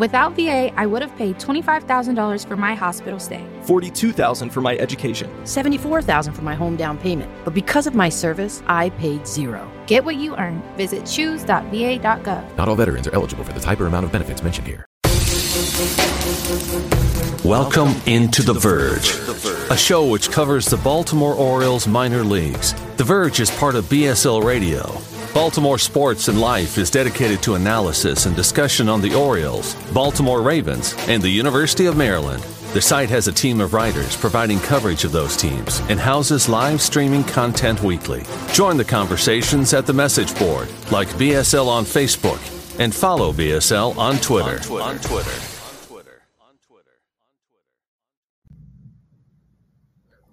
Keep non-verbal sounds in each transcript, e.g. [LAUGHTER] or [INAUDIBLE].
Without VA, I would have paid $25,000 for my hospital stay. $42,000 for my education. $74,000 for my home down payment. But because of my service, I paid zero. Get what you earn. Visit choose.va.gov. Not all veterans are eligible for the type or amount of benefits mentioned here. Welcome into The Verge, a show which covers the Baltimore Orioles minor leagues. The Verge is part of BSL Radio. Baltimore Sports and Life is dedicated to analysis and discussion on the Orioles, Baltimore Ravens, and the University of Maryland. The site has a team of writers providing coverage of those teams and houses live streaming content weekly. Join the conversations at the message board, like BSL on Facebook, and follow BSL on Twitter. On Twitter. On Twitter.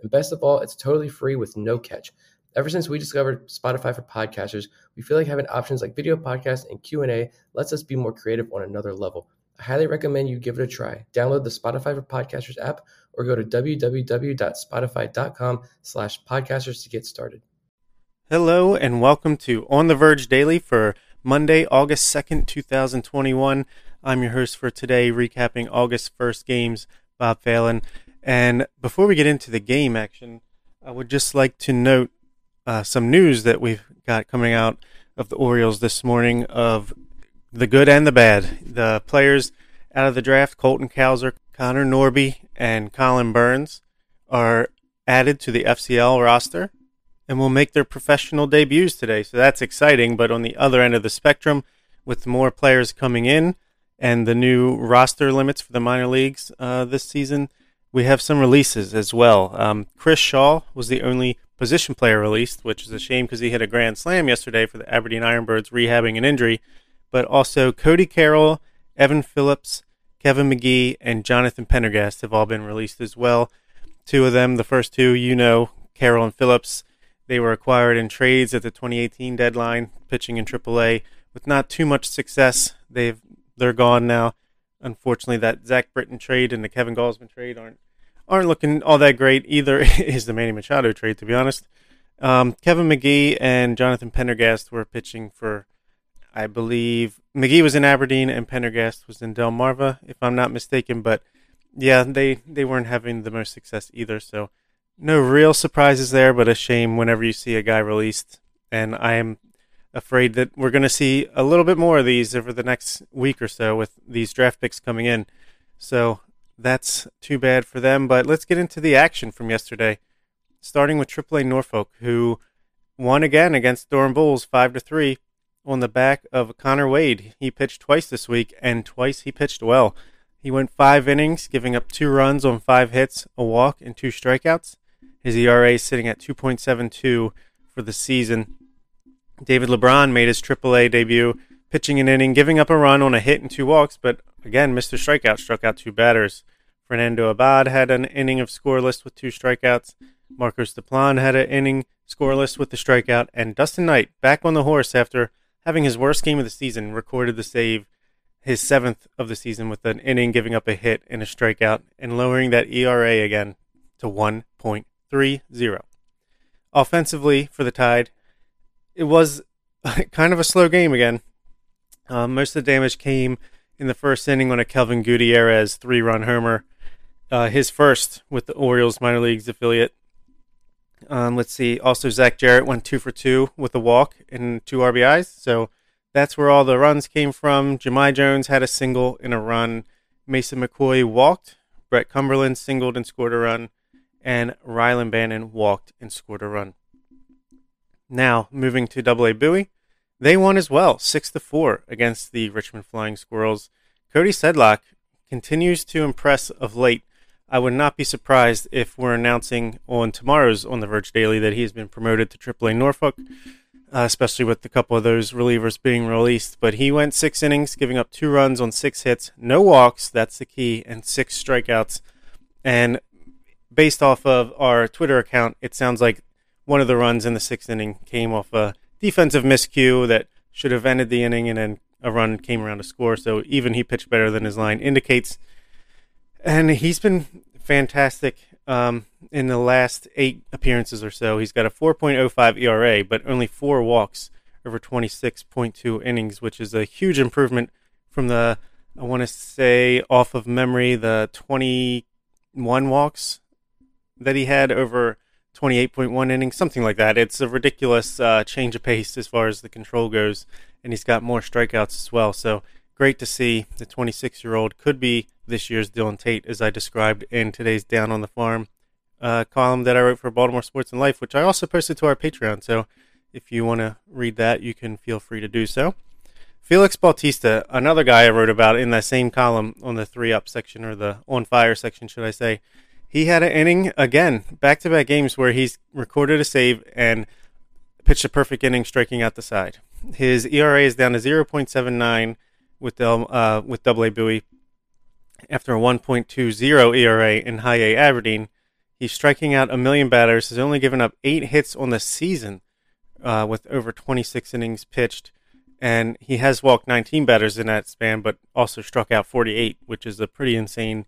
And best of all, it's totally free with no catch. Ever since we discovered Spotify for podcasters, we feel like having options like video podcasts and Q&A lets us be more creative on another level. I highly recommend you give it a try. Download the Spotify for Podcasters app or go to www.spotify.com slash podcasters to get started. Hello and welcome to On the Verge Daily for Monday, August 2nd, 2021. I'm your host for today, recapping August 1st games, Bob Phelan. And before we get into the game action, I would just like to note uh, some news that we've got coming out of the Orioles this morning of the good and the bad. The players out of the draft, Colton Cowser, Connor Norby, and Colin Burns, are added to the FCL roster and will make their professional debuts today. So that's exciting. But on the other end of the spectrum, with more players coming in and the new roster limits for the minor leagues uh, this season, we have some releases as well. Um, Chris Shaw was the only position player released, which is a shame because he hit a grand slam yesterday for the Aberdeen Ironbirds rehabbing an injury. But also Cody Carroll, Evan Phillips, Kevin McGee, and Jonathan Pendergast have all been released as well. Two of them, the first two, you know, Carroll and Phillips, they were acquired in trades at the 2018 deadline, pitching in AAA with not too much success. They've they're gone now unfortunately, that Zach Britton trade and the Kevin Gausman trade aren't aren't looking all that great. Either [LAUGHS] is the Manny Machado trade, to be honest. Um, Kevin McGee and Jonathan Pendergast were pitching for, I believe McGee was in Aberdeen and Pendergast was in Delmarva, if I'm not mistaken. But yeah, they they weren't having the most success either. So no real surprises there, but a shame whenever you see a guy released. And I am afraid that we're going to see a little bit more of these over the next week or so with these draft picks coming in. So that's too bad for them. But let's get into the action from yesterday, starting with AAA Norfolk, who won again against Durham Bulls five to three on the back of Connor Wade. He pitched twice this week, and twice he pitched well. He went five innings, giving up two runs on five hits, a walk, and two strikeouts. His ERA is sitting at 2.72 for the season. David LeBron made his AAA debut, pitching an inning, giving up a run on a hit and two walks, but again, Mr. Strikeout struck out two batters. Fernando Abad had an inning of scoreless with two strikeouts. Marcos Diplan had an inning scoreless with the strikeout, and Dusten Knight, back on the horse after having his worst game of the season, recorded the save. his seventh of the season with an inning, giving up a hit and a strikeout, and lowering that ERA again to 1.30. Offensively for the Tide, it was [LAUGHS] kind of a slow game again. Uh, most of the damage came in the first inning on a Kelvin Gutierrez three run homer, uh, his first with the Orioles minor leagues affiliate. Um, let's see. Also, Zach Jarrett went two for two with a walk and two RBIs. So that's where all the runs came from. Jahmai Jones had a single and a run. Mason McCoy walked. Brett Cumberland singled and scored a run. And Rylan Bannon walked and scored a run. Now, moving to Double A Bowie, they won as well, six to four against the Richmond Flying Squirrels. Cody Sedlock continues to impress of late. I would not be surprised if we're announcing on tomorrow's On the Verge Daily that he has been promoted to AAA Norfolk uh, especially with a couple of those relievers being released. But he went six innings, giving up two runs on six hits, no walks, that's the key, and six strikeouts. And based off of our Twitter account, it sounds like one of the runs in the sixth inning came off a defensive miscue that should have ended the inning, and then a run came around to score. So even he pitched better than his line indicates. And he's been fantastic um, in the last eight appearances or so. He's got a 4.05 ERA, but only four walks over 26.2 innings, which is a huge improvement from the, I want to say, off of memory, the 21 walks that he had over 28.1 innings, something like that. It's a ridiculous uh, change of pace as far as the control goes, and he's got more strikeouts as well. So great to see the 26 year old could be this year's Dylan Tate, as I described in today's Down on the Farm uh, column that I wrote for Baltimore Sports and Life, which I also posted to our Patreon. So if you want to read that, you can feel free to do so. Felix Bautista, another guy I wrote about in that same column on the three up section or the on fire section, should I say. He had an inning again, back to back games where he's recorded a save and pitched a perfect inning, striking out the side. His ERA is down to 0.79 with the uh, with Double A Bowie after a 1.20 ERA in High A Aberdeen. He's striking out a million batters. Has only given up eight hits on the season, uh, with over 26 innings pitched, and he has walked 19 batters in that span, but also struck out 48, which is a pretty insane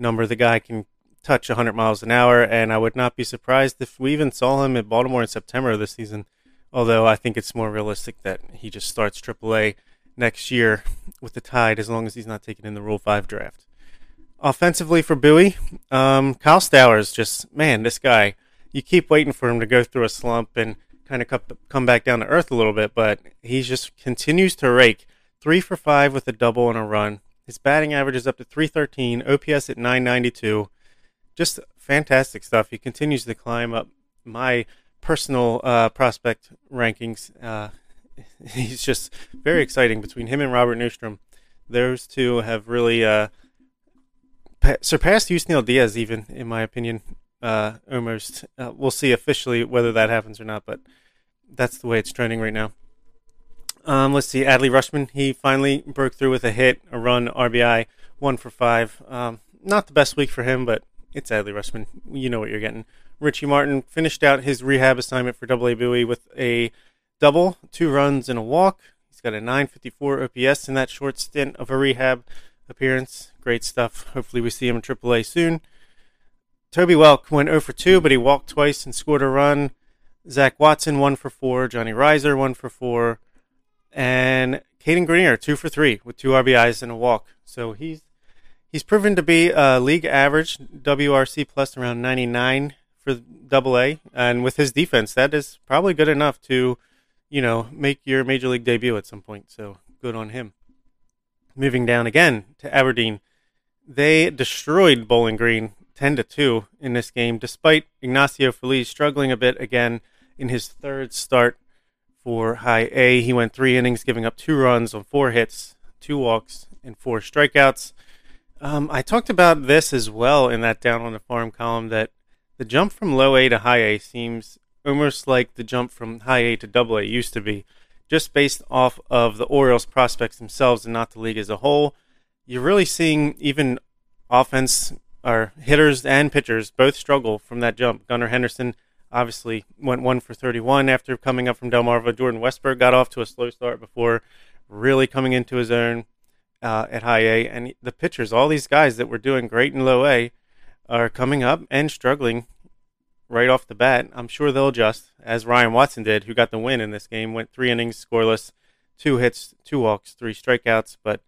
number. The guy can touch 100 miles an hour, and I would not be surprised if we even saw him in Baltimore in September of this season. Although I think it's more realistic that he just starts AAA next year with the Tide as long as he's not taken in the Rule 5 draft. Offensively for Bowie, um, Kyle Stowers, just, man, this guy, you keep waiting for him to go through a slump and kind of come back down to earth a little bit, but he just continues to rake. Three for five with a double and a run. His batting average is up to 313, OPS at 992. Just fantastic stuff. He continues to climb up my personal uh, prospect rankings. Uh, [LAUGHS] he's just very exciting between him and Robert Neustrom. Those two have really uh, pa- surpassed Yusniel Diaz, even in my opinion, uh, almost. Uh, we'll see officially whether that happens or not, but that's the way it's trending right now. Um, let's see, Adley Rutschman. He finally broke through with a hit, a run, RBI, one for five. Um, not the best week for him, but it's Adley Rutschman. You know what you're getting. Richie Martin finished out his rehab assignment for Double A Bowie with a double, two runs, and a walk. He's got a 954 OPS in that short stint of a rehab appearance. Great stuff. Hopefully, we see him in AAA soon. Toby Welk went 0 for 2, but he walked twice and scored a run. Zach Watson, 1 for 4. Johnny Rizer, 1 for 4. And Cadyn Grenier, 2 for 3 with two RBIs and a walk. So he's he's proven to be a league average WRC plus around 99 for double A. And with his defense, that is probably good enough to you know, make your major league debut at some point. So good on him. Moving down again to Aberdeen, they destroyed Bowling Green 10 to 2 in this game, despite Ignacio Feliz struggling a bit again in his third start for High A. He went three innings, giving up two runs on four hits, two walks, and four strikeouts. Um, I talked about this as well in that Down on the Farm column that the jump from low A to high A seems almost like the jump from high A to double A used to be, just based off of the Orioles prospects themselves and not the league as a whole. You're really seeing even offense or hitters and pitchers both struggle from that jump. Gunnar Henderson obviously went one for 31 after coming up from Delmarva. Jordan Westburg got off to a slow start before really coming into his own. Uh, at high A, and the pitchers, all these guys that were doing great in low A, are coming up and struggling right off the bat. I'm sure they'll adjust, as Ryan Watson did, who got the win in this game. Went three innings, scoreless, two hits, two walks, three strikeouts. But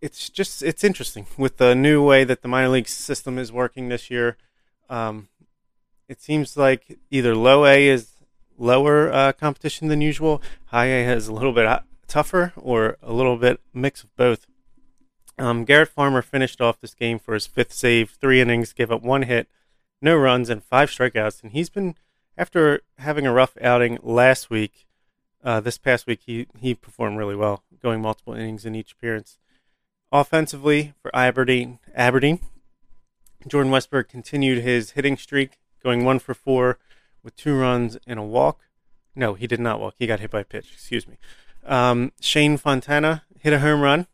it's just it's interesting with the new way that the minor league system is working this year. Um, it seems like either low A is lower uh, competition than usual, high A has a little bit tougher, or a little bit mix of both. Um, Garrett Farmer finished off this game for his fifth save, three innings, gave up one hit, no runs, and five strikeouts. And he's been, after having a rough outing last week, uh, this past week he he performed really well, going multiple innings in each appearance. Offensively for Aberdeen, Aberdeen, Jordan Westburg continued his hitting streak, going one for four with two runs and a walk. No, he did not walk. He got hit by a pitch. Excuse me. Um, Shane Fontana hit a home run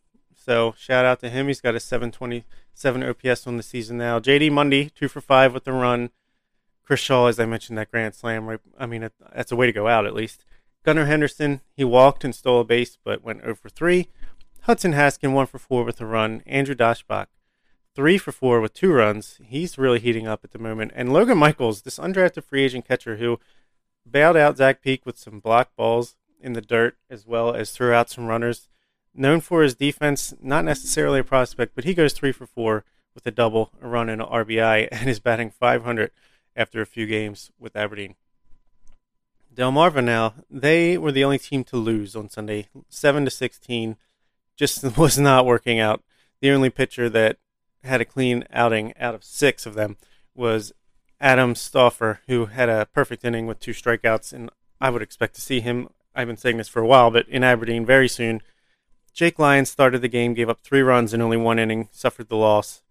so shout out to him. He's got a 727 OPS on the season now. JD Mundy, two for five with the run. Chris Shaw, as I mentioned, that grand slam. Right, I mean, that's a way to go out at least. Gunnar Henderson, he walked and stole a base, but went over three. Hudson Haskin, one for four with a run. Andrew Daschbach, three for four with two runs. He's really heating up at the moment. And Logan Michaels, this undrafted free agent catcher who bailed out Zach Peek with some block balls in the dirt, as well as threw out some runners known for his defense, not necessarily a prospect, but he goes three for four with a double, a run, and an RBI, [LAUGHS] and is batting 500 after a few games with Aberdeen. Delmarva now, they were the only team to lose on Sunday, 7 to 16. Just [LAUGHS] was not working out. The only pitcher that had a clean outing out of six of them was Adam Stauffer, who had a perfect inning with two strikeouts, and I would expect to see him. I've been saying this for a while, but in Aberdeen very soon. Jake Lyons started the game, gave up three runs in only one inning, suffered the loss.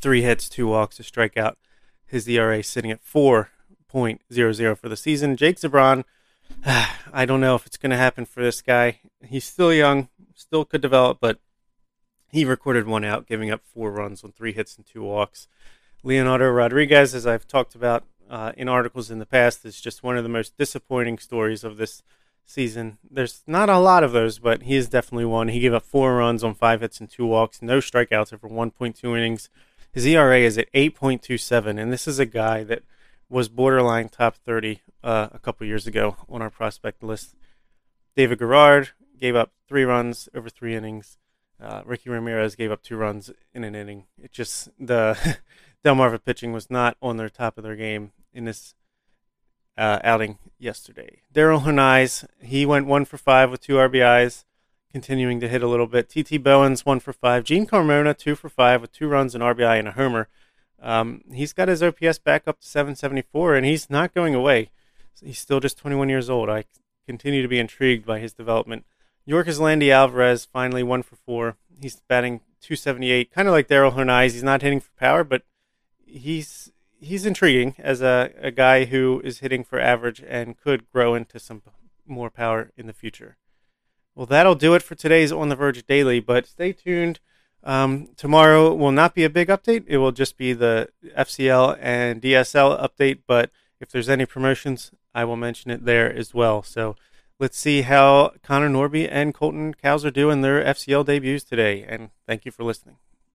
Three hits, two walks, a strikeout. His ERA sitting at 4.00 for the season. Jake Zebron, [SIGHS] I don't know if it's going to happen for this guy. He's still young, still could develop, but he recorded one out, giving up four runs on three hits and two walks. Leonardo Rodriguez, as I've talked about uh, in articles in the past, is just one of the most disappointing stories of this season. There's not a lot of those, but he is definitely one. He gave up four runs on five hits and two walks, no strikeouts over 1.2 innings. His ERA is at 8.27, and this is a guy that was borderline top 30 uh, a couple years ago on our prospect list. David Garrard gave up three runs over three innings. Uh, Ricky Ramirez gave up two runs in an inning. It just the [LAUGHS] Delmarva pitching was not on their top of their game in this uh, outing yesterday. Darell Hernaiz, he went one for five with two RBIs, continuing to hit a little bit. TT Bowens, one for five. Jean Carmona, two for five with two runs, an RBI, and a homer. Um, he's got his OPS back up to 774, and he's not going away. He's still just 21 years old. I continue to be intrigued by his development. York is Landy Alvarez, finally one for four. He's batting 278, kind of like Darell Hernaiz. He's not hitting for power, but he's he's intriguing as a, a guy who is hitting for average and could grow into some more power in the future. Well, that'll do it for today's On the Verge Daily, but stay tuned. Um, tomorrow will not be a big update. It will just be the FCL and DSL update, but if there's any promotions, I will mention it there as well. So let's see how Connor Norby and Colton Cowser are doing their FCL debuts today, and thank you for listening.